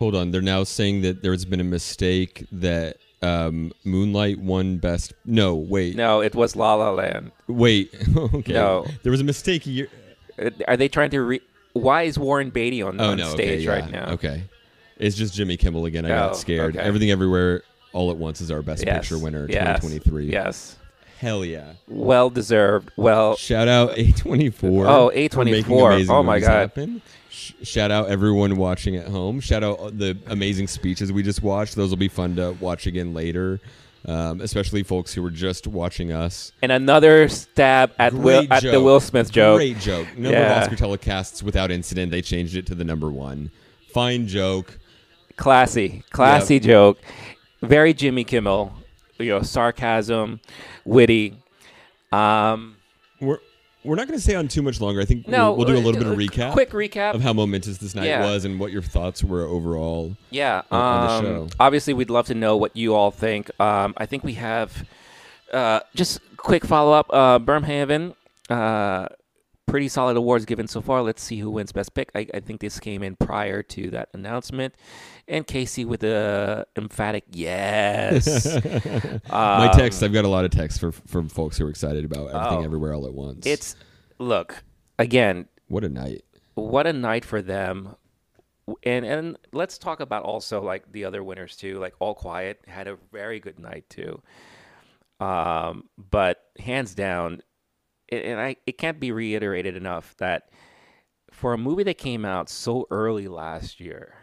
Hold on, they're now saying that there's been a mistake that um, Moonlight won best. No, wait, No, it was La La Land. wait. okay, No. there was a mistake. Year- Are they trying to re? Why is Warren Beatty on, oh on no, stage okay, right now? Okay, it's just Jimmy Kimmel again. I Oh, got scared. okay. Everything, everywhere, all at once is our best Yes. picture winner, 2023. Yes. Hell yeah! Well deserved. Well, Shout out A24. Oh, for making A24. Oh, my God. happen. Sh- Shout out everyone watching at home. Shout out the amazing speeches we just watched. Those will be fun to watch again later, um, especially folks who were just watching us. and another stab at Will Great at the. Will Smith joke. Great joke. Number Yeah. of Oscar telecasts without incident. They changed it to the number one. Fine joke. Classy, classy joke. Very Jimmy Kimmel. You know, sarcasm, witty. Um, We're we're not going to stay on too much longer. I think no, we'll, we'll do a little bit of uh, recap Quick recap. of how momentous this night Yeah. was and what your thoughts were overall. Yeah. on- on the um, show. Obviously, we'd love to know what you all think. Um, I think we have uh, just quick follow up. Uh, Birmingham, uh, pretty solid awards given so far. Let's see who wins Best Pick. I, I think this came in prior to that announcement. And Casey with a emphatic yes. My Um, text, I've got a lot of texts for, from folks who are excited about everything Oh. everywhere all at once. It's look again. what a night. what a night for them and and let's talk about also like the other winners too like all quiet had a very good night too um but hands down and i it can't be reiterated enough that for a movie that came out so early last year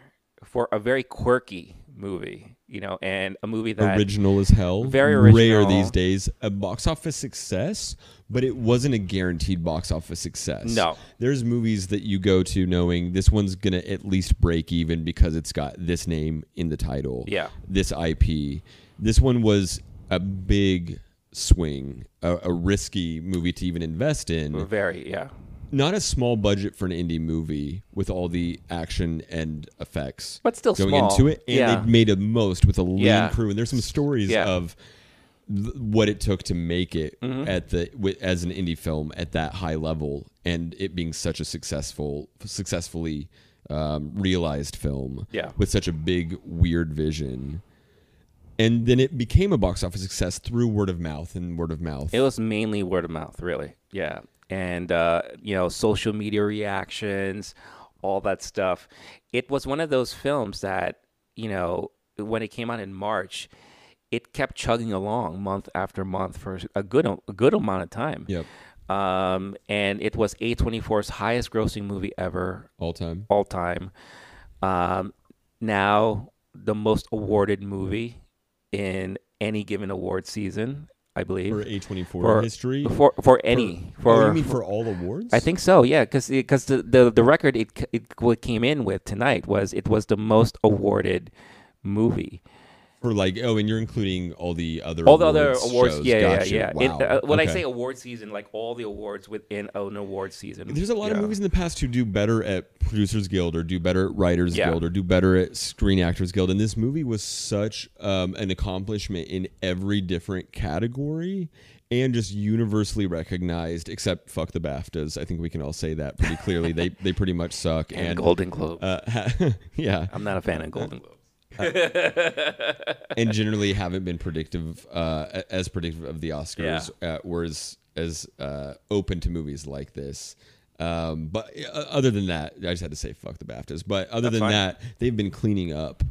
for a very quirky movie you know and a movie that original as hell. Very Rare these days. A box office success, but it wasn't a guaranteed box office success. No. There's movies that you go to knowing this one's to at least break even because it's got this name in the title. Yeah. This IP. This one was a big swing, a, a risky movie to even invest in. very yeah Not a small budget for an indie movie with all the action and effects But still going small. into it, and Yeah. they made a most with a lean Yeah. crew. And there's some stories Yeah. of th- what it took to make it Mm-hmm. at the wi- as an indie film at that high level, and it being such a successful, successfully um, realized film Yeah. with such a big weird vision. And then it became a box office success through word of mouth and word of mouth. It was mainly word of mouth, really. Yeah. And, uh, you know, social media reactions, all that stuff. It was one of those films that, you know, when it came out in March, it kept chugging along month after month for a good, a good amount of time. Yep, Um, and it was A24's highest grossing movie ever, all time. all time. Um, now, the most awarded movie in any given award season, I believe For A24 for history. for for any oh, for, you mean for all awards? I think so yeah because because the, the the record it it what came in with tonight was it was the most awarded movie For like, oh, and you're including all the other all the other awards shows. yeah Gotcha. yeah yeah Wow. It, uh, when I say award season like all the awards within an award season There's a lot of movies in the past who do better at Producers Guild or do better at Writers Yeah. Guild or do better at Screen Actors Guild. And this movie was such um, an accomplishment in every different category and just universally recognized, except fuck the BAFTAs. I think we can all say that pretty clearly. they they pretty much suck. and, And, Golden Globe uh, yeah, I'm not a fan of Golden Globe and generally haven't been predictive uh, as predictive of the Oscars, uh, or as as uh, open to movies like this. Um, but uh, other than that, I just had to say fuck the BAFTAs. But other That's than fine. that, they've been cleaning up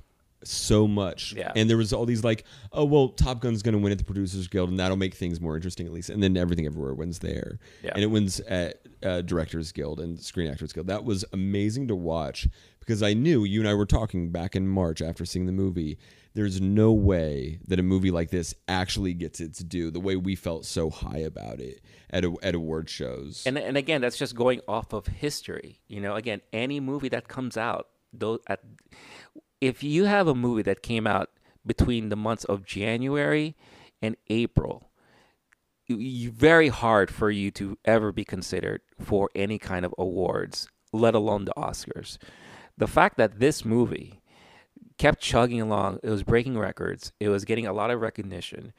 so much. Yeah. And there was all these like, oh well, Top Gun's going to win at the Producers Guild, and that'll make things more interesting at least. And then Everything Everywhere wins there, Yeah. and it wins at uh, Directors Guild and Screen Actors Guild. That was amazing to watch because I knew you and I were talking back in March after seeing the movie. There's no way that a movie like this actually gets its due the way we felt so high about it at a, at award shows. And and again, that's just going off of history. You know, again, any movie that comes out, though, at, if you have a movie that came out between the months of January and April, very hard for you to ever be considered for any kind of awards, let alone the Oscars. The fact that this movie kept chugging along, it was breaking records, it was getting a lot of recognition,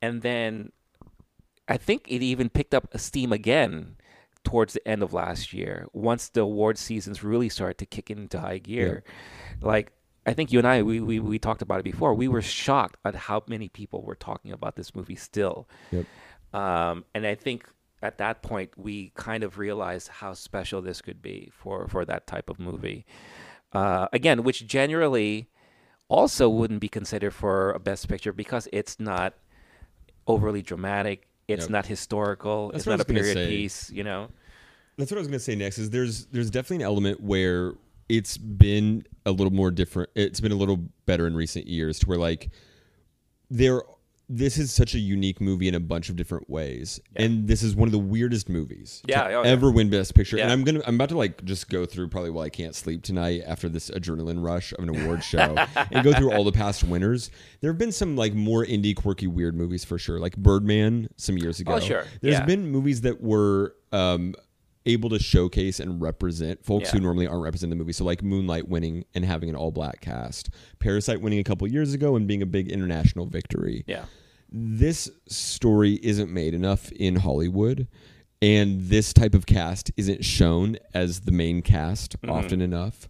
and then I think it even picked up steam again towards the end of last year once the award seasons really started to kick into high gear. Like I think you and I we, we we talked about it before. We were shocked at how many people were talking about this movie still. Yep. Um, and I think at that point we kind of realized how special this could be for for that type of movie. Uh, again, which generally also wouldn't be considered for a best picture because it's not overly dramatic. It's Yep. not historical. That's it's not a period piece. You know. That's what I was going to say next. Is there's there's definitely an element where it's been a little more different. It's been a little better in recent years to where like there. This is such a unique movie in a bunch of different ways, and this is one of the weirdest movies Yeah, to oh, yeah. ever win Best Picture. And I'm gonna I'm about to like just go through probably while I can't sleep tonight after this adrenaline rush of an award show and go through all the past winners. There have been some like more indie, quirky, weird movies for sure, like Birdman some years ago. Oh, sure. There's Yeah. been movies that were um, able to showcase and represent folks Yeah. who normally aren't represented in the movie. So like Moonlight winning and having an all black cast, Parasite winning a couple years ago and being a big international victory. Yeah. This story isn't made enough in Hollywood. And this type of cast isn't shown as the main cast Mm-hmm. often enough.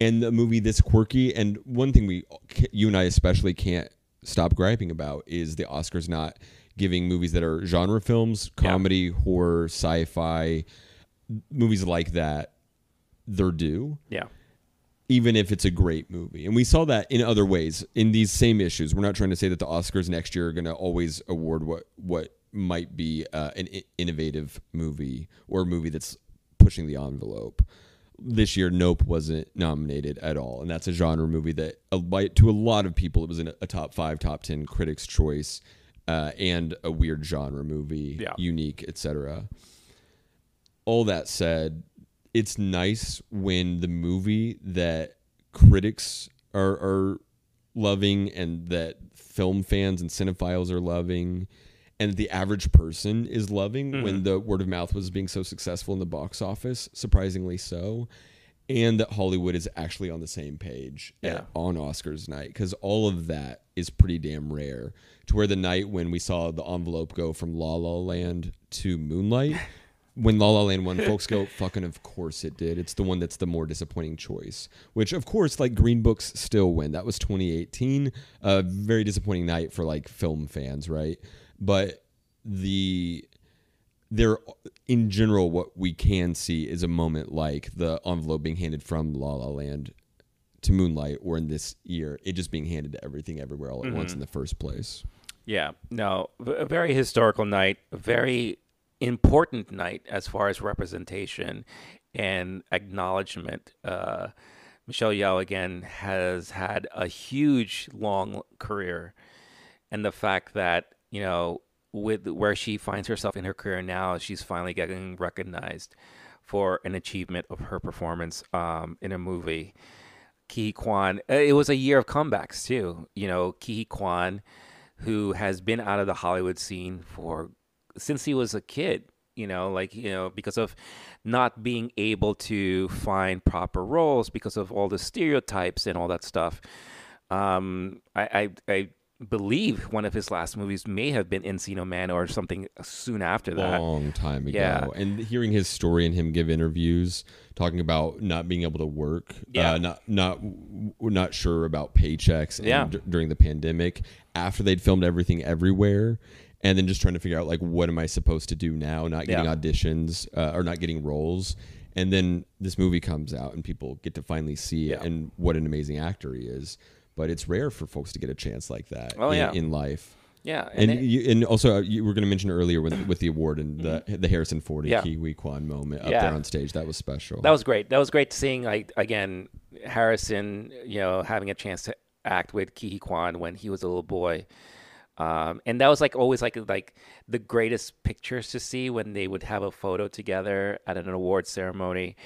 And the movie this quirky, and one thing we, you and I especially can't stop griping about is the Oscars not giving movies that are genre films, Yeah. comedy, horror, sci-fi, movies like that their due Yeah. Even if it's a great movie. And we saw that in other ways in these same issues. We're not trying to say that the Oscars next year are going to always award what what might be uh, an i- innovative movie or a movie that's pushing the envelope. This year, Nope wasn't nominated at all, and that's a genre movie that, uh, by- to a lot of people, it was in a, a top five, top ten critics' choice, uh, and a weird genre movie, Yeah. unique, etc. All that said, it's nice when the movie that critics are, are loving and that film fans and cinephiles are loving and the average person is loving Mm-hmm. when the word of mouth was being so successful in the box office surprisingly so and that hollywood is actually on the same page at- on oscars night because all of that is pretty damn rare to where the night when we saw the envelope go from la la land to moonlight when La La Land won, folks go, fucking of course it did. It's the one that's the more disappointing choice. Which, of course, like Green Books still win. That was 2018. A very disappointing night for like film fans, right? But the there in general what we can see is a moment like the envelope being handed from La La Land to Moonlight or in this year it just being handed to everything everywhere all at once mm-hmm. in the first place. Yeah, no, a very historical night, very important night as far as representation and acknowledgement. Uh, Michelle Yeoh again has had a huge, long career, and the fact that you know with where she finds herself in her career now, she's finally getting recognized for an achievement of her performance um, in a movie. Ke Quan. uh, It was a year of comebacks too. You know, Ke Quan, who has been out of the Hollywood scene for since he was a kid. You know, like you know, because of not being able to find proper roles because of all the stereotypes and all that stuff. Um, I, I, I believe one of his last movies may have been Encino Man or something soon after that. long time ago. Yeah. And hearing his story and him give interviews talking about not being able to work, Yeah. uh, not not not sure about paychecks and Yeah. d- during the pandemic after they'd filmed everything everywhere and then just trying to figure out like what am I supposed to do now, not getting Yeah. auditions uh, or not getting roles. And then this movie comes out and people get to finally see it and what an amazing actor he is. but it's rare for folks to get a chance like that Oh, in, yeah. in life. Yeah, And it- you, and also uh, you were going to mention earlier with with the award and the the Harrison Ford and Mm-hmm. Yeah. Ke Huy Quan moment up Yeah. there on stage that was special. That was great. That was great seeing like again Harrison, you know, having a chance to act with Ke Quan when he was a little boy. Um, and that was like always like like the greatest pictures to see when they would have a photo together at an award ceremony,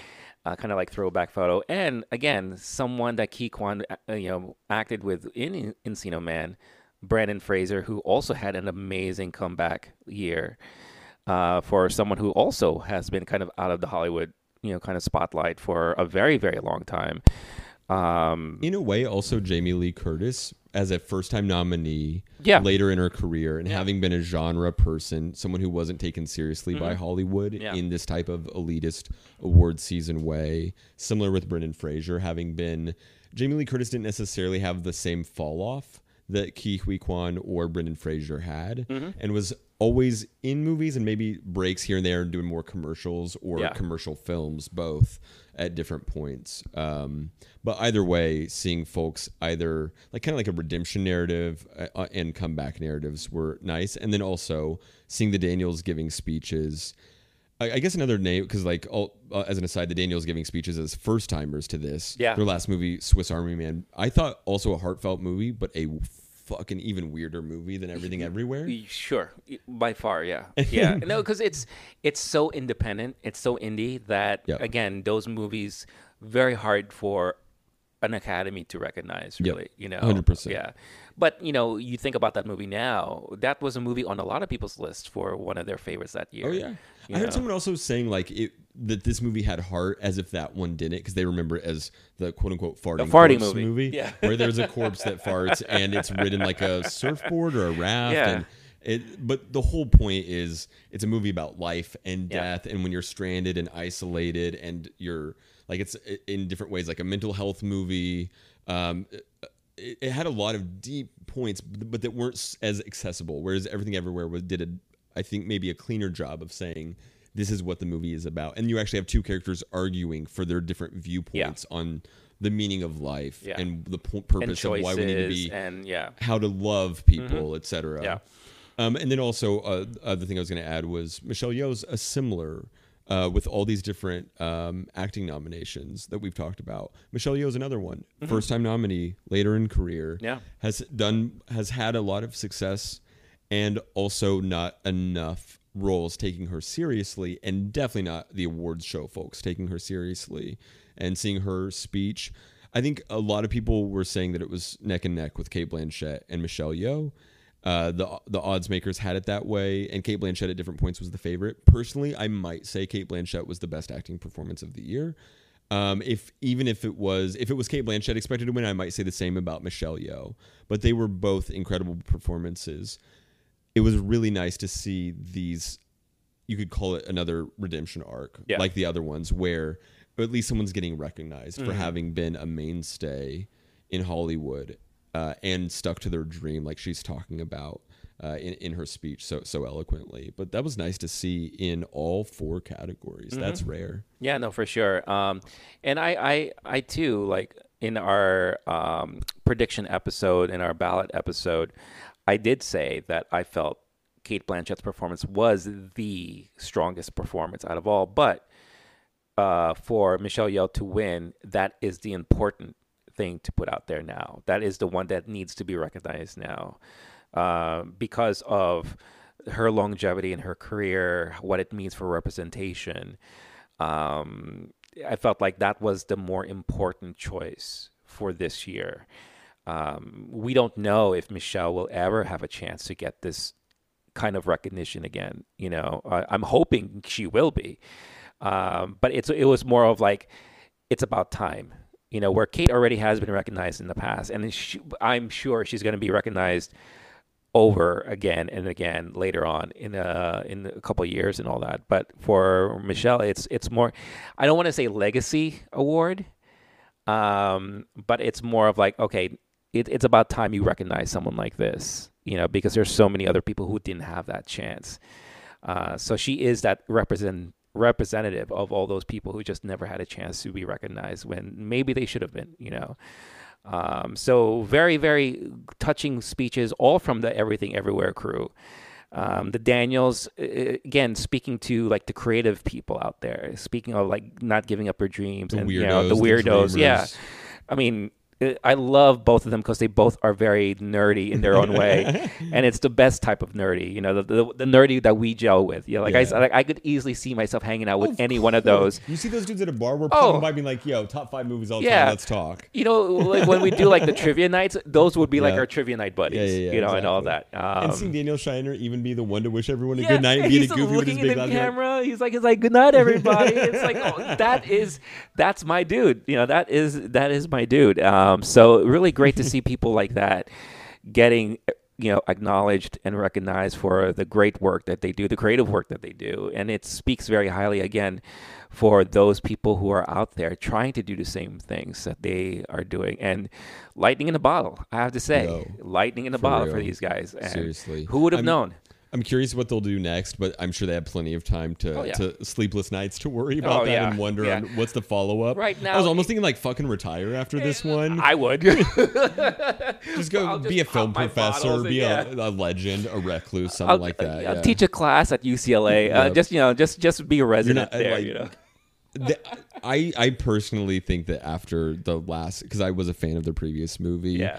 uh, kind of like throwback photo. And again, someone that Ke Quan uh, you know acted with in Encino Man, Brendan Fraser, who also had an amazing comeback year uh, for someone who also has been kind of out of the Hollywood, you know, kind of spotlight for a very, very long time. Um, in a way also Jamie Lee Curtis as a first time nominee Yeah. later in her career and having been a genre person, someone who wasn't taken seriously by Hollywood Mm-hmm. Yeah. in this type of elitist award season way. Similar with Brendan Fraser, having been Jamie Lee Curtis didn't necessarily have the same fall off that Ke Huy Quan or Brendan Fraser had Mm-hmm. and was always in movies and maybe breaks here and there and doing more commercials or Yeah. commercial films both at different points um, but either way seeing folks either like kind of like a redemption narrative uh, uh, and comeback narratives were nice and then also seeing the daniels giving speeches I, I guess another name because like all, uh, as an aside the daniels giving speeches as first timers to this Yeah. their last movie swiss army man i thought also a heartfelt movie but a fucking even weirder movie than everything everywhere Sure, by far, yeah, yeah. no, because it's it's so independent, it's so indie that Yep. again, those movies very hard for an academy to recognize. Yep. Really, you know, 100%. Yeah, but you know, you think about that movie now. That was a movie on a lot of people's list for one of their favorites that year. Oh yeah, I heard someone also saying like it that this movie had heart, as if that one didn't, because they remember it as the quote unquote farting, farting corpse movie. Yeah. where there's a corpse that farts and it's ridden like a surfboard or a raft. Yeah. And it, but the whole point is it's a movie about life and Yeah. death, and when you're stranded and isolated, and you're like it's in different ways, like a mental health movie. Um, it, it had a lot of deep points, but but that weren't as accessible. Whereas everything everywhere was did a, I think maybe a cleaner job of saying this is what the movie is about, and you actually have two characters arguing for their different viewpoints on the meaning of life Yeah. and the and purpose of why we need to be and yeah, how to love people, etc. Mm-hmm. Yeah. Um, and then also, uh, other thing I was going to add was Michelle Yeoh's a similar uh, with all these different um, acting nominations that we've talked about. Michelle Yeoh is another one, first time nominee, later in career. Mm-hmm. Yeah. has done has had a lot of success, and also not enough roles taking her seriously, and definitely not the awards show folks taking her seriously and seeing her speech. I think a lot of people were saying that it was neck and neck with Cate Blanchett and Michelle Yeoh. Uh, the the odds makers had it that way, and Cate Blanchett at different points was the favorite. Personally, I might say Cate Blanchett was the best acting performance of the year. Um, if even if it was if it was Cate Blanchett expected to win, I might say the same about Michelle Yeoh. But they were both incredible performances. It was really nice to see these. You could call it another redemption arc, Yeah. like the other ones, where at least someone's getting recognized Mm-hmm. for having been a mainstay in Hollywood uh, and stuck to their dream, like she's talking about uh, in in her speech so so eloquently. But that was nice to see in all four categories. Mm-hmm. That's rare. Yeah, no, for sure. Um, and I, I, I too, like in our um, prediction episode, in our ballot episode, I did say that I felt Cate Blanchett's performance was the strongest performance out of all. But uh, for Michelle Yeoh to win, that is the important thing to put out there now. That is the one that needs to be recognized now uh, because of her longevity in her career, what it means for representation. Um, I felt like that was the more important choice for this year. Um, we don't know if Michelle will ever have a chance to get this kind of recognition again. You know, I, I'm hoping she will be, um, but it's it was more of like it's about time. You know, where Kate already has been recognized in the past, and she, I'm sure she's going to be recognized over again and again later on in a in a couple years and all that. But for Michelle, it's it's more. I don't want to say legacy award, um, but it's more of like okay, it, it's about time you recognize someone like this, you know, because there's so many other people who didn't have that chance. Uh, so she is that represent representative of all those people who just never had a chance to be recognized when maybe they should have been, you know. Um, so very, very touching speeches, all from the Everything Everywhere crew. Um, the Daniels, again, speaking to like the creative people out there, speaking of like not giving up their dreams The and you know, the weirdos, the yeah. I mean, I love both of them because they both are very nerdy in their own way, and it's the best type of nerdy. You know, the, the, the nerdy that we gel with. You know, like I Yeah. like I could easily see myself hanging out with Of any one of those. You see those dudes at a bar, we're Oh. by being like, yo, top five movies all Yeah. time, let's talk. You know, like when we do like the trivia nights, those would be like our trivia night buddies. Yeah, yeah, yeah, you know, and all that. exactly. Um, and seeing Daniel Scheinert even be the one to wish everyone a yeah, good night and being a goofy with his big the laugh, you're like, camera. He's like, he's like, good night, everybody. it's like, oh, that is, that's my dude. You know, that is, that is my dude. Um, Um, so really great to see people like that getting, you know, acknowledged and recognized for the great work that they do, the creative work that they do, and it speaks very highly again for those people who are out there trying to do the same things that they are doing. And lightning in a bottle, I have to say, Yo, lightning in a bottle for these guys. And Seriously. who would have known? I'm curious what they'll do next, but I'm sure they have plenty of time to, Oh, yeah. to sleepless nights to worry about Oh, that yeah, and wonder yeah. on what's the follow up. Right now, I was almost it- thinking like fucking retire after this one. I would. just go I'll be just a film professor, bottles and- be yeah. a, a legend, a recluse, something I'll, like that. I'll teach a class at UCLA. Uh, just you know, just just be a resident not, uh, there. like- you know. The- I I personally think that after the last, because I was a fan of the previous movie, Yeah.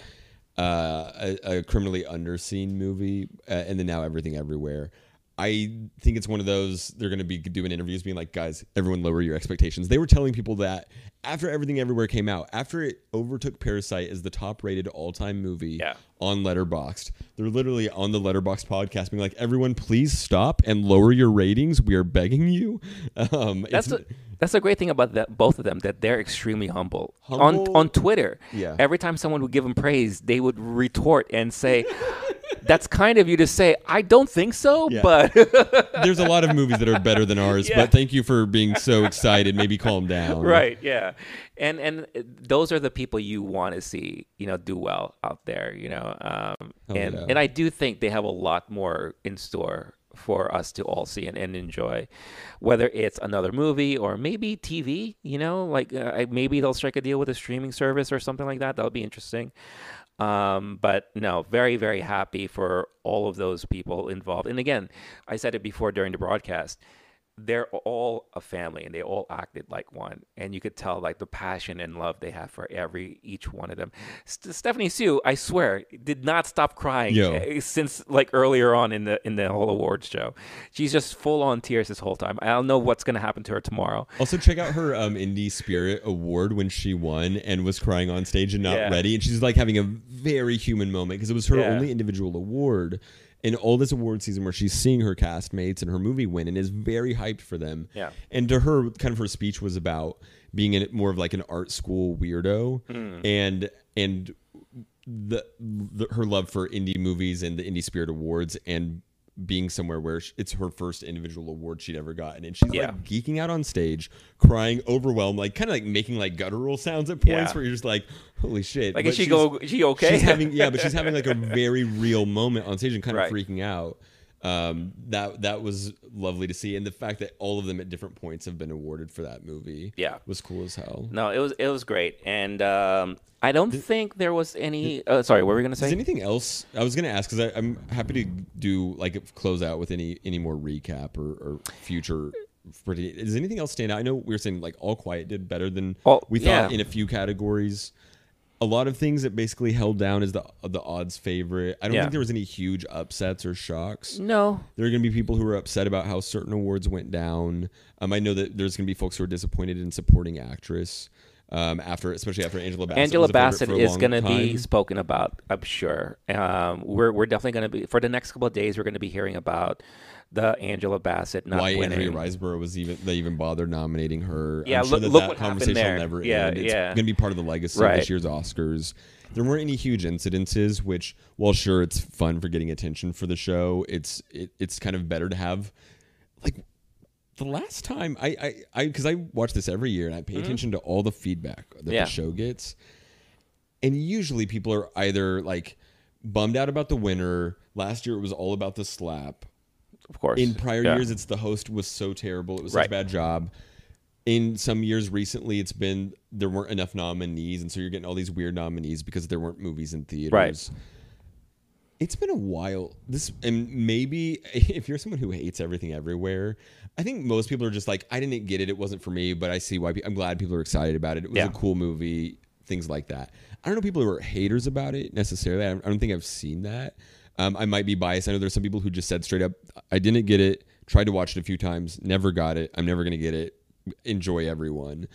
Uh, a, a criminally underseen movie, uh, and then now everything everywhere. I think it's one of those they're going to be doing interviews, being like, guys, everyone lower your expectations. They were telling people that after everything everywhere came out, after it overtook Parasite as the top rated all time movie Yeah. on Letterboxd, they're literally on the Letterboxd podcast being like, everyone, please stop and lower your ratings. We are begging you. Um, That's a, that's the great thing about that both of them that they're extremely humble. on on Twitter. Yeah. Every time someone would give them praise, they would retort and say, "That's kind of you to say. I don't think so, Yeah. but there's a lot of movies that are better than ours, Yeah. but thank you for being so excited. Maybe calm down. right, yeah." And and those are the people you want to see, you know, do well out there, you know. Um, Oh, and yeah. and I do think they have a lot more in store for us to all see and, and enjoy, whether it's another movie or maybe TV. You know, like uh, maybe they'll strike a deal with a streaming service or something like that. That'll be interesting. Um, but no, very very happy for all of those people involved. And again, I said it before during the broadcast. They're all a family, and they all acted like one, and you could tell like the passion and love they have for every each one of them. St- Stephanie Hsu, I swear, did not stop crying Yo. eh, since like earlier on in the in the whole awards show. She's just full on tears this whole time. I don't know what's gonna happen to her tomorrow. Also, check out her um, Indie Spirit Award when she won and was crying on stage and not Yeah. ready. And she's like having a very human moment because it was her Yeah. only individual award in all this award season where she's seeing her castmates and her movie win and is very hyped for them. Yeah. And to her, kind of her speech was about being in more of like an art school weirdo Hmm. and and the, the her love for indie movies and the Indie Spirit Awards and being somewhere where it's her first individual award she'd ever gotten and she's Yeah. like geeking out on stage crying overwhelmed like kind of like making like guttural sounds at points Yeah. where you're just like holy shit Like, But is she go? Is she okay? she's having yeah but she's having like a very real moment on stage and kind of Right. freaking out um that that was lovely to see and the fact that all of them at different points have been awarded for that movie Yeah. was cool as hell No, it was it was great, and um, I don't think there was any. Uh, sorry, what were we gonna say? Is anything else? I was gonna ask because I'm happy to do like close out with any any more recap or, or future. Pretty. Does anything else stand out? I know we were saying like All Quiet did better than All- we thought yeah. in a few categories. A lot of things that basically held down as the the odds favorite. I don't Yeah. think there was any huge upsets or shocks. No, There are going to be people who are upset about how certain awards went down. Um, I know that there's going to be folks who are disappointed in supporting actress. Um, after especially after Angela Bassett. Angela was a favorite Bassett is going to be spoken about. I'm sure. Um, we're we're definitely going to be for the next couple of days. We're going to be hearing about the Angela Bassett not why winning. Andrea Riseborough was even they even bothered nominating her. Yeah, I'm sure look- that look that what happened conversation there. will never Yeah, end. It's yeah. going to be part of the legacy of this year's Oscars. There weren't any huge incidences, which while sure it's fun for getting attention for the show, it's it, it's kind of better to have like the last time I I I because I watch this every year and I pay attention to all the feedback that Mm-hmm. Yeah. the show gets, and usually people are either like bummed out about the winner. Last year it was all about the slap of course. In prior Yeah. years, it's the host was so terrible. It was such a bad job. In some years recently, it's been there weren't enough nominees, and so you're getting all these weird nominees because there weren't movies in theaters. Right. It's been a while. This and maybe if you're someone who hates everything everywhere, I think most people are just like, I didn't get it. It wasn't for me, but I see why. pe- I'm glad people are excited about it. It was Yeah. a cool movie. Things like that. I don't know people who are haters about it necessarily. I don't think I've seen that. Um, I might be biased. I know there's some people who just said straight up, I didn't get it. Tried to watch it a few times, never got it. I'm never gonna get it. Enjoy everyone.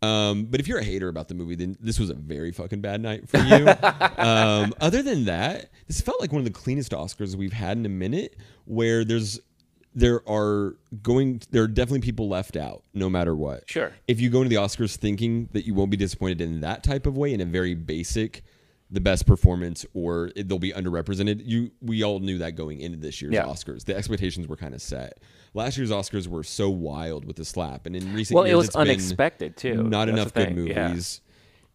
Um, but if you're a hater about the movie, then this was a very fucking bad night for you. um, other than that, this felt like one of the cleanest Oscars we've had in a minute, where there's there are going there are definitely people left out no matter what. Sure. If you go into the Oscars thinking that you won't be disappointed in that type of way, in a very basic, the best performance or it, they'll be underrepresented, you we all knew that going into this year's Yeah. Oscars. The expectations were kind of set. Last year's Oscars were so wild with the slap, and in recent well, years it was it's unexpected too. Not That's enough good thing. Yeah. movies.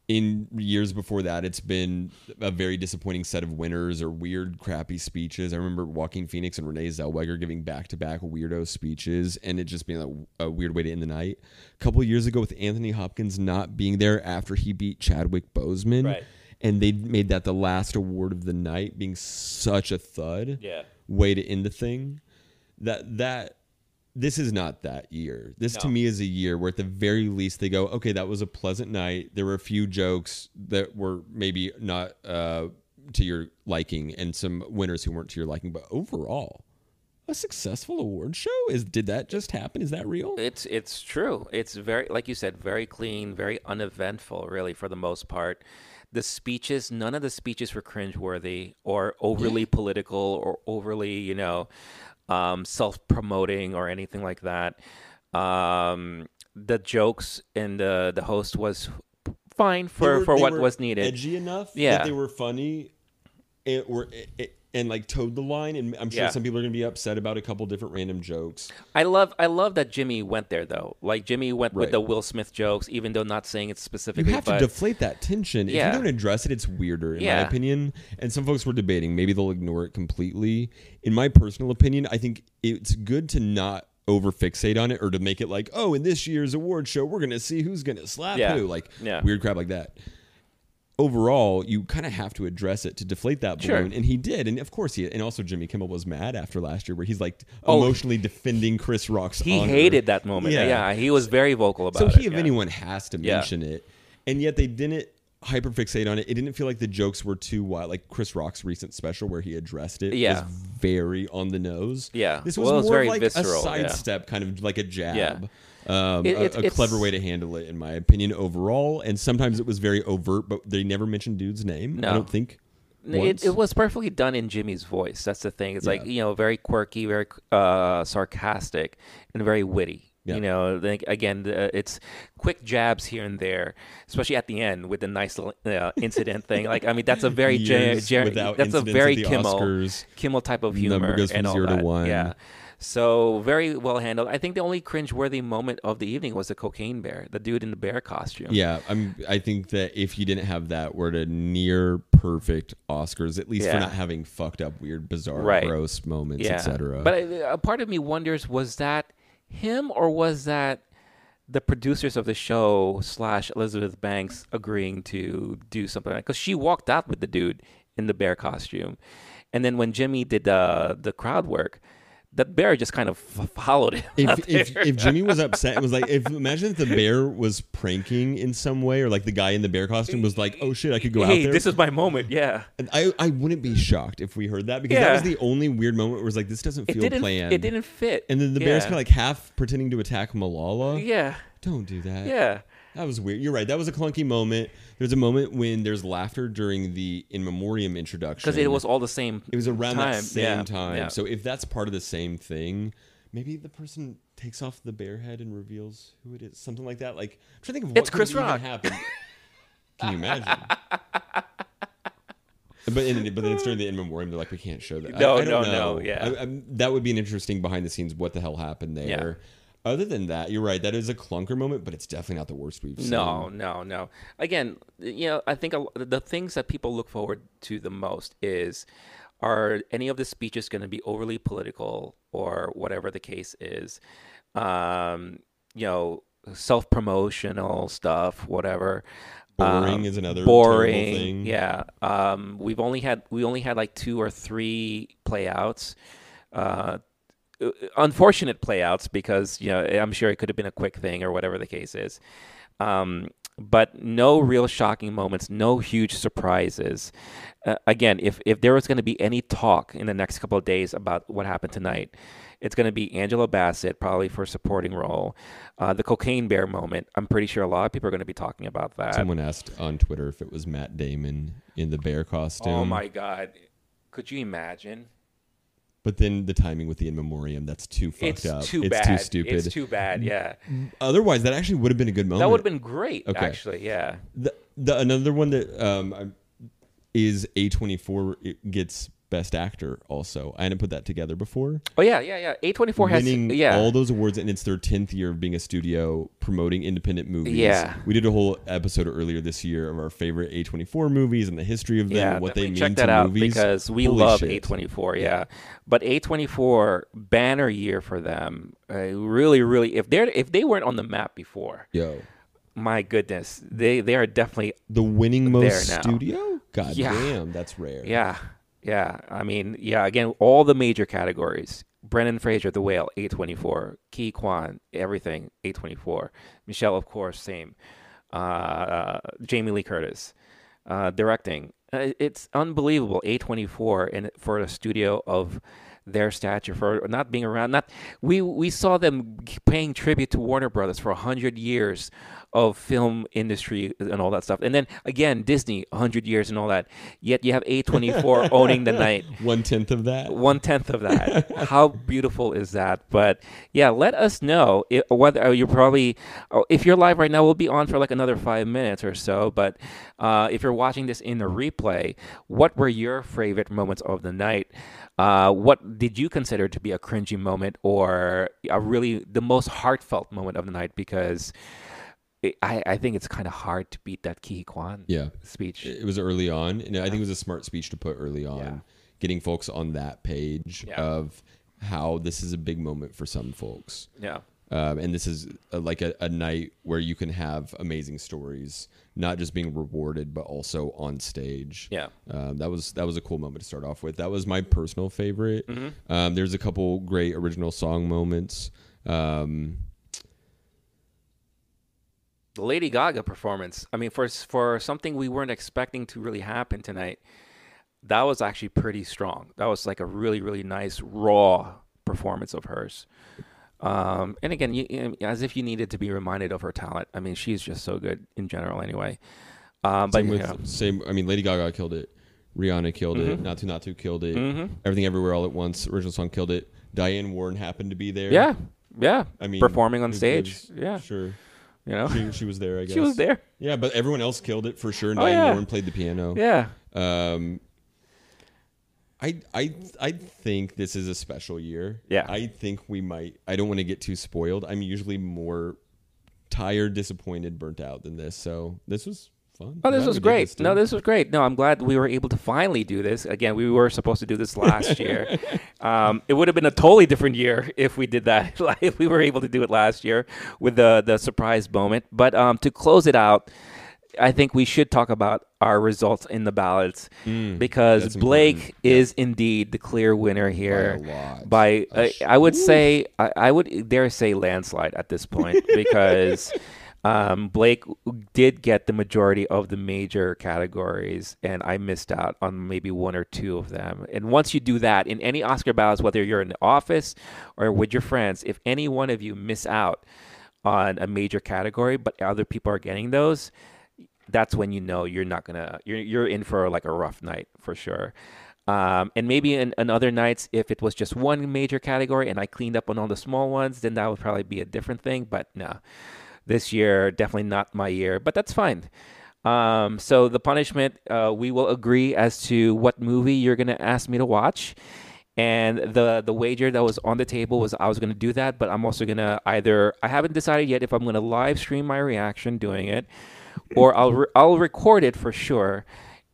In years before that, it's been a very disappointing set of winners or weird, crappy speeches. I remember Joaquin Phoenix and Renee Zellweger giving back-to-back weirdo speeches, and it just being a, a weird way to end the night. A couple of years ago, with Anthony Hopkins not being there after he beat Chadwick Boseman, Right. And they made that the last award of the night, being such a thud Yeah. way to end the thing. That that this is not that year. This to me is a year where at the very least they go, okay, that was a pleasant night. There were a few jokes that were maybe not uh, to your liking, and some winners who weren't to your liking, but overall, a successful award show. Is did that just happen? Is that real? It's it's true. It's very like you said, very clean, very uneventful, really for the most part. The speeches, none of the speeches were cringeworthy or overly political or overly, you know, um, self-promoting or anything like that. Um, the jokes and the the host was fine for were- for what was needed. Edgy enough Yeah. that they were funny and were and like toed the line. And I'm sure Yeah. some people are gonna be upset about a couple different random jokes. I love I love that Jimmy went there though. Like Jimmy went with the Will Smith jokes, even though not saying it specifically You have to deflate that tension. If you don't address it, it's weirder, in my opinion. And some folks were debating. Maybe they'll ignore it completely. In my personal opinion, I think it's good to not over fixate on it or to make it like, oh, in this year's award show, we're going to see who's going to slap Yeah. who. Like Yeah. weird crap like that. Overall, you kind of have to address it to deflate that Sure. balloon, and he did, and of course he. And also, Jimmy Kimmel was mad after last year, where he's like Oh. emotionally defending Chris Rock's. he honor. hated that moment. Yeah. Yeah, he was very vocal about So it. So he, if yeah. anyone, has to Yeah. mention it, and yet they didn't hyperfixate on it. It didn't feel like the jokes were too wild. Like Chris Rock's recent special where he addressed it Yeah. was very on the nose. Yeah. this was Well, was more very like visceral, a yeah. sidestep, kind of like a jab. Yeah. Um, It- a- a, clever way to handle it, in my opinion, overall. And sometimes it was very overt, but they never mentioned dude's name. I don't think. It, it was perfectly done in Jimmy's voice. That's the thing. It's like you know, very quirky, very uh, sarcastic, and very witty. Yeah. You know, like, again, the, it's quick jabs here and there, especially at the end with the nice little uh, incident thing. Like, I mean, that's a very Jer- Jer- that's a very Kimmel Oscars. Kimmel type of humor. Number goes from and all zero to one. Yeah. So very well handled. I think the only cringe-worthy moment of the evening was the cocaine bear, the dude in the bear costume. Yeah, I'm. I think that if you didn't have that, we're at a near perfect Oscars, at least for not having fucked up, weird, bizarre, Right. gross moments, yeah. etc. But I, a part of me wonders: was that him or was that the producers of the show slash Elizabeth Banks agreeing to do something? Because she walked out with the dude in the bear costume, and then when Jimmy did the the crowd work, that bear just kind of f- followed him. if, if, if Jimmy was upset, it was like if imagine if the bear was pranking in some way, or like the guy in the bear costume was like, "Oh shit, I could go out there." this is my moment. Yeah. And I I wouldn't be shocked if we heard that because that was the only weird moment where it was like, "This doesn't It feel didn't. planned." It didn't fit. And then the bear's Yeah. kind of like half pretending to attack Malala. Yeah. Don't do that. Yeah. That was weird. You're right. That was a clunky moment. There's a moment when there's laughter during the in memoriam introduction Because it was all the same. It was around time. that same Yeah. time. Yeah. So if that's part of the same thing, maybe the person takes off the bear head and reveals who it is. Something like that. Like I'm trying to think of what It's could Chris even Rock. happen. Can you imagine? But in, but then it's during the in memoriam. They're like, we can't show that. No, I, don't no, know. no, yeah. I- that would be an interesting behind the scenes. What the hell happened there? Other than that, you're right. That is a clunker moment, but it's definitely not the worst we've seen. No, no, no. Again, you know, I think a, the things that people look forward to the most is are any of the speeches going to be overly political or whatever the case is. Um, you know, self promotional stuff, whatever. Boring Um, is another boring. thing. Yeah. Um, we've only had we only had like two or three playouts. Uh, unfortunate playouts because you know I'm sure it could have been a quick thing or whatever the case is. Um, but no real shocking moments, no huge surprises. Uh, again, if if there was going to be any talk in the next couple of days about what happened tonight, it's going to be Angela Bassett probably for a supporting role. Uh, the cocaine bear moment. I'm pretty sure a lot of people are going to be talking about that. Someone asked on Twitter if it was Matt Damon in the bear costume. Oh my god. Could you imagine? But then the timing with the in memoriam, that's too fucked It's up. too it's bad. too stupid. It's too bad. Yeah. Otherwise, that actually would have been a good moment. That would have been great, Okay. actually. Yeah. The, the another one that um is A twenty four gets best actor. Also, I hadn't put that together before. Oh yeah, yeah, yeah. A twenty four has Winning yeah. all those awards, and it's their tenth year of being a studio promoting independent movies. Yeah. we did a whole episode earlier this year of our favorite A twenty four movies and the history of them, yeah, and what they mean check to that out movies. because we Holy love shit. A24, yeah. But A24 banner year for them. Uh, really really if they're if they weren't on the map before, Yo, my goodness, they they are definitely the winning most studio. God Yeah. damn, that's rare. yeah. Yeah, I mean, yeah, again, all the major categories. Brendan Fraser, The Whale, A24. Ke Quan, everything, A24. Michelle, of course, same. Uh, uh, Jamie Lee Curtis, uh, directing. Uh, it's unbelievable. A24 and for a studio of their stature for not being around. Not we we saw them paying tribute to Warner Brothers for hundred years of film industry and all that stuff, and then again Disney hundred years and all that. Yet you have A24 owning the night One tenth of that. one tenth of that. How beautiful is that? But yeah, let us know i whether uh, you're probably oh, if you're live right now, we'll be on for like another five minutes or so. But uh, if you're watching this in the replay, what were your favorite moments of the night? Uh, what did you consider to be a cringy moment or a really the most heartfelt moment of the night? Because it, I, I think it's kind of hard to beat that Ke Quan Yeah, speech. it was early on, and I think it was a smart speech to put early on, Yeah. getting folks on that page Yeah. of how this is a big moment for some folks. yeah. Um, and this is a, like a, a night where you can have amazing stories, not just being rewarded, but also on stage. Yeah. Um, that was that was a cool moment to start off with. That was my personal favorite. Mm-hmm. Um, there's a couple great original song moments. Um, the Lady Gaga performance. I mean, for for something we weren't expecting to really happen tonight, that was actually pretty strong. That was like a really really nice raw performance of hers. Um, and again, you, as if you needed to be reminded of her talent. I mean, she's just so good in general, anyway. Um, but same with yeah. same. I mean, Lady Gaga killed it. Rihanna killed it. Mm-hmm. Naatu Naatu killed it. Mhm. Everything Everywhere All at Once. Original song killed it. Diane Warren happened to be there. yeah, yeah, I mean, performing on stage. Yeah, sure. you know, She, she was there. I guess she was there. Yeah, but everyone else killed it for sure. And Oh, Diane yeah. Warren played the piano. Yeah, Um, I I I think this is a special year. Yeah. I think we might. I don't want to get too spoiled. I'm usually more tired, disappointed, burnt out than this. So this was fun. Oh, this Glad was great. no, this was great. No, I'm glad we were able to finally do this. Again, we were supposed to do this last year. um, it would have been a totally different year if we did that. if we were able to do it last year with the the surprise moment. But um, to close it out, I think we should talk about our results in the ballots because Mm, that's Blake is indeed the clear winner here. by A uh, sh- I would say I, I would dare say landslide at this point because um, Blake did get the majority of the major categories, and I missed out on maybe one or two of them. And once you do that in any Oscar ballots, whether you're in the office or with your friends, if any one of you miss out on a major category, but other people are getting those, that's when you know you're not gonna you're you're in for like a rough night for sure. Um, and maybe in, in other nights, if it was just one major category and I cleaned up on all the small ones, then that would probably be a different thing. But no, this year definitely not my year. But that's fine. Um, so the punishment, uh, we will agree as to what movie you're gonna ask me to watch. And the the wager that was on the table was I was gonna do that, but I'm also gonna either I haven't decided yet if I'm gonna live stream my reaction doing it, or I'll re- I'll record it for sure,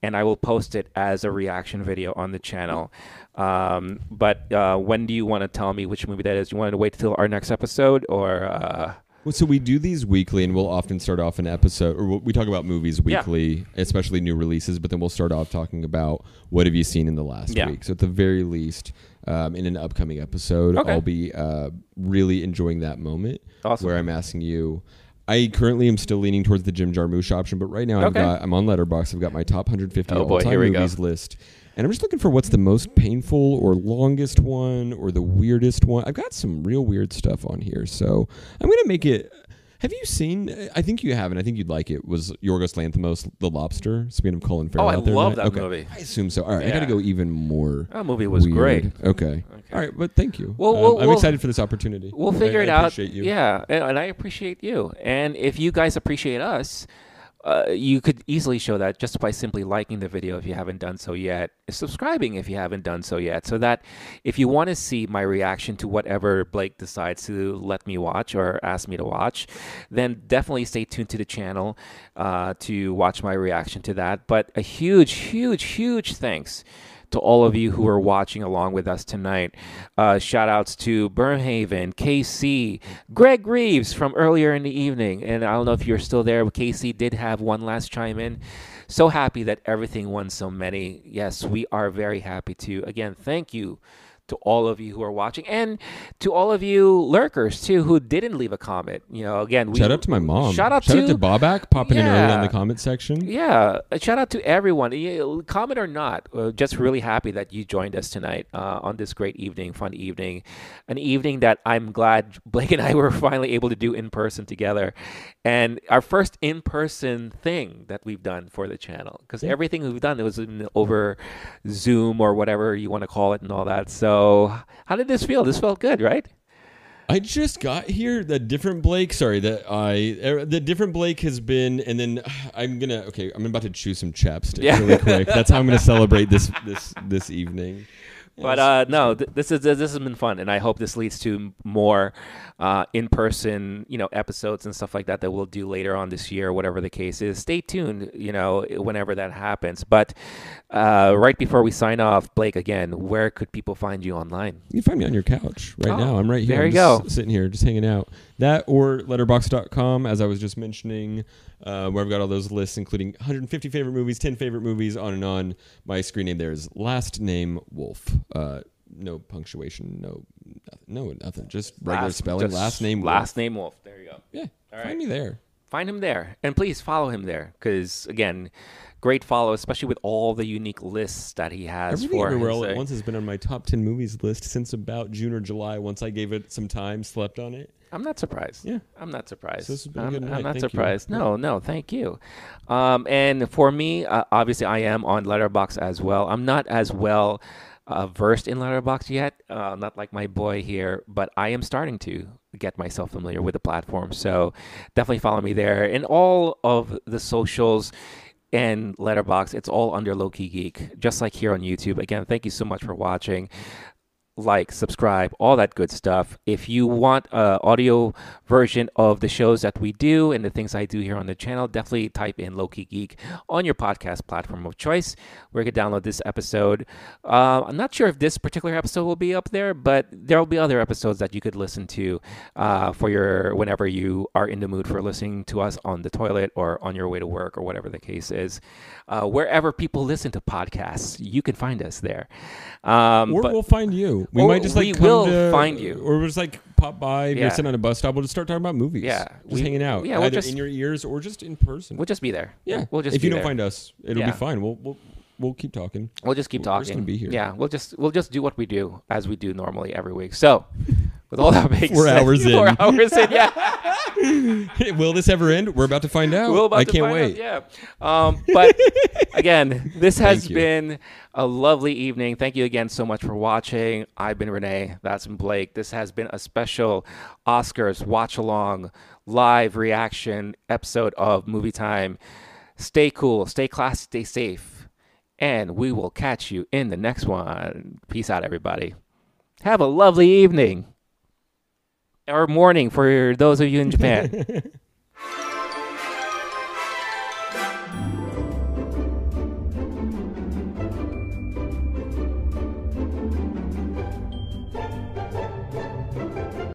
and I will post it as a reaction video on the channel. Um, but uh, when do you want to tell me which movie that is? You want to wait till our next episode, or uh, Well, so we do these weekly, and we'll often start off an episode, or we talk about movies Yeah. weekly, especially new releases. But then we'll start off talking about what have you seen in the last Yeah. week. So at the very least, um, in an upcoming episode, Okay. I'll be uh, really enjoying that moment Awesome. where I'm asking you. I currently am still leaning towards the Jim Jarmusch option, but right now I've Okay. got I'm on Letterboxd. I've got my top 150 Oh, boy, all-time here we go. movies list, and I'm just looking for what's the most painful or longest one or the weirdest one. I've got some real weird stuff on here, so I'm gonna make it. Have you seen? I think you have, and I think you'd like it. Was Yorgos Lanthimos The Lobster? Speaking of Colin Farrell, Oh, I out there love tonight? that Okay. movie. I assume so. All right, I got to go even more. that movie was weird. great. Okay. Uh, All right, but thank you. Well, Um, we'll- I'm we'll- excited for this opportunity. We'll figure I it out. appreciate you. Yeah, and and I appreciate you. And if you guys appreciate us, uh, you could easily show that just by simply liking the video if you haven't done so yet, subscribing if you haven't done so yet, so that if you want to see my reaction to whatever Blake decides to let me watch or ask me to watch, then definitely stay tuned to the channel uh, to watch my reaction to that. But a huge, huge, huge thanks to all of you who are watching along with us tonight. Uh, shout outs to Burnhaven, KC, Greg Reeves from earlier in the evening. And I don't know if you're still there, but KC did have one last chime in. So happy that everything won so many. Yes, we are very happy to. Again, thank you to all of you who are watching and to all of you lurkers too who didn't leave a comment. You know, again, we Shout out to my mom. Shout out shout to out to Bobak popping in early on the comment section. yeah, shout out to everyone. Comment or not, uh, just really happy that you joined us tonight uh, on this great evening, fun evening, an evening that I'm glad Blake and I were finally able to do in person together, and our first in person thing that we've done for the channel. Because everything we've done it was in, over Zoom or whatever you want to call it and all that. So, how did this feel? This felt good, right? I just got here. The different Blake, sorry, that I er, the different Blake has been, and then I'm gonna okay. I'm about to chew some chapstick Yeah. really quick. That's how I'm gonna celebrate this this this evening. But uh, no, th- this is this has been fun, and I hope this leads to more uh, in-person, you know, episodes and stuff like that that we'll do later on this year, whatever the case is. Stay tuned, you know, whenever that happens. But uh, right before we sign off, Blake, again, where could people find you online? You can find me on your couch right Oh, now. I'm right here. there I'm you just go. Sitting here, just hanging out. That or letterboxd.com, as I was just mentioning, uh, where I've got all those lists, including 150 favorite movies, 10 favorite movies, on and on. My screen name there is last name Wolf. Uh, no punctuation, no, no, nothing. Just regular Last- spelling. just last name. Wolf. Last name Wolf. There you go. Yeah, All find right. me there. Find him there, and please follow him there, because again, great follow, especially with all the unique lists that he has Everything for everywhere all at once has been on my top 10 movies list since about June or July. Once I gave it some time, slept on it. I'm not surprised. Yeah. I'm not surprised. So this has been a I'm, good I'm night. not Thank surprised. Yeah. No, no, thank you. Um, and for me, uh, obviously, I am on Letterboxd as well. I'm not as well uh, versed in Letterboxd yet, uh, not like my boy here, but I am starting to get myself familiar with the platform. So definitely follow me there. And all of the socials and Letterboxd, it's all under Lowkey Geek, just like here on YouTube. Again, thank you so much for watching like, subscribe, all that good stuff. If you want an audio version of the shows that we do and the things I do here on the channel, definitely type in Lowkey Geek on your podcast platform of choice where you can download this episode. Uh, I'm not sure if this particular episode will be up there, but there will be other episodes that you could listen to uh, for your whenever you are in the mood for listening to us on the toilet or on your way to work or whatever the case is. Uh, wherever people listen to podcasts, you can find us there. Um, Or but- we'll find you. We Or might just like we come will to- find you. or we'll just like pop by. If Yeah. you're sitting on a bus stop, we'll just start talking about movies. Yeah, just we- hanging out. yeah, we'll either just- in your ears or just in person. We'll just be there. yeah, we'll just if you don't find us, it'll Yeah. be fine. We'll we'll we'll keep talking. We'll just keep talking. We're gonna be here. Yeah, we'll just we'll just do what we do as we do normally every week. So, with all that being Four said, hours in. four hours in, yeah, Will this ever end? We're about to find out. we're about I to can't find out, wait. yeah, um, but again, this has been a lovely evening. Thank you again so much for watching. I've been Rene. That's been Blake. This has been a special Oscars watch along live reaction episode of Movie Time. Stay cool, stay classy, stay safe, and we will catch you in the next one. Peace out, everybody. Have a lovely evening or morning for those of you in Japan.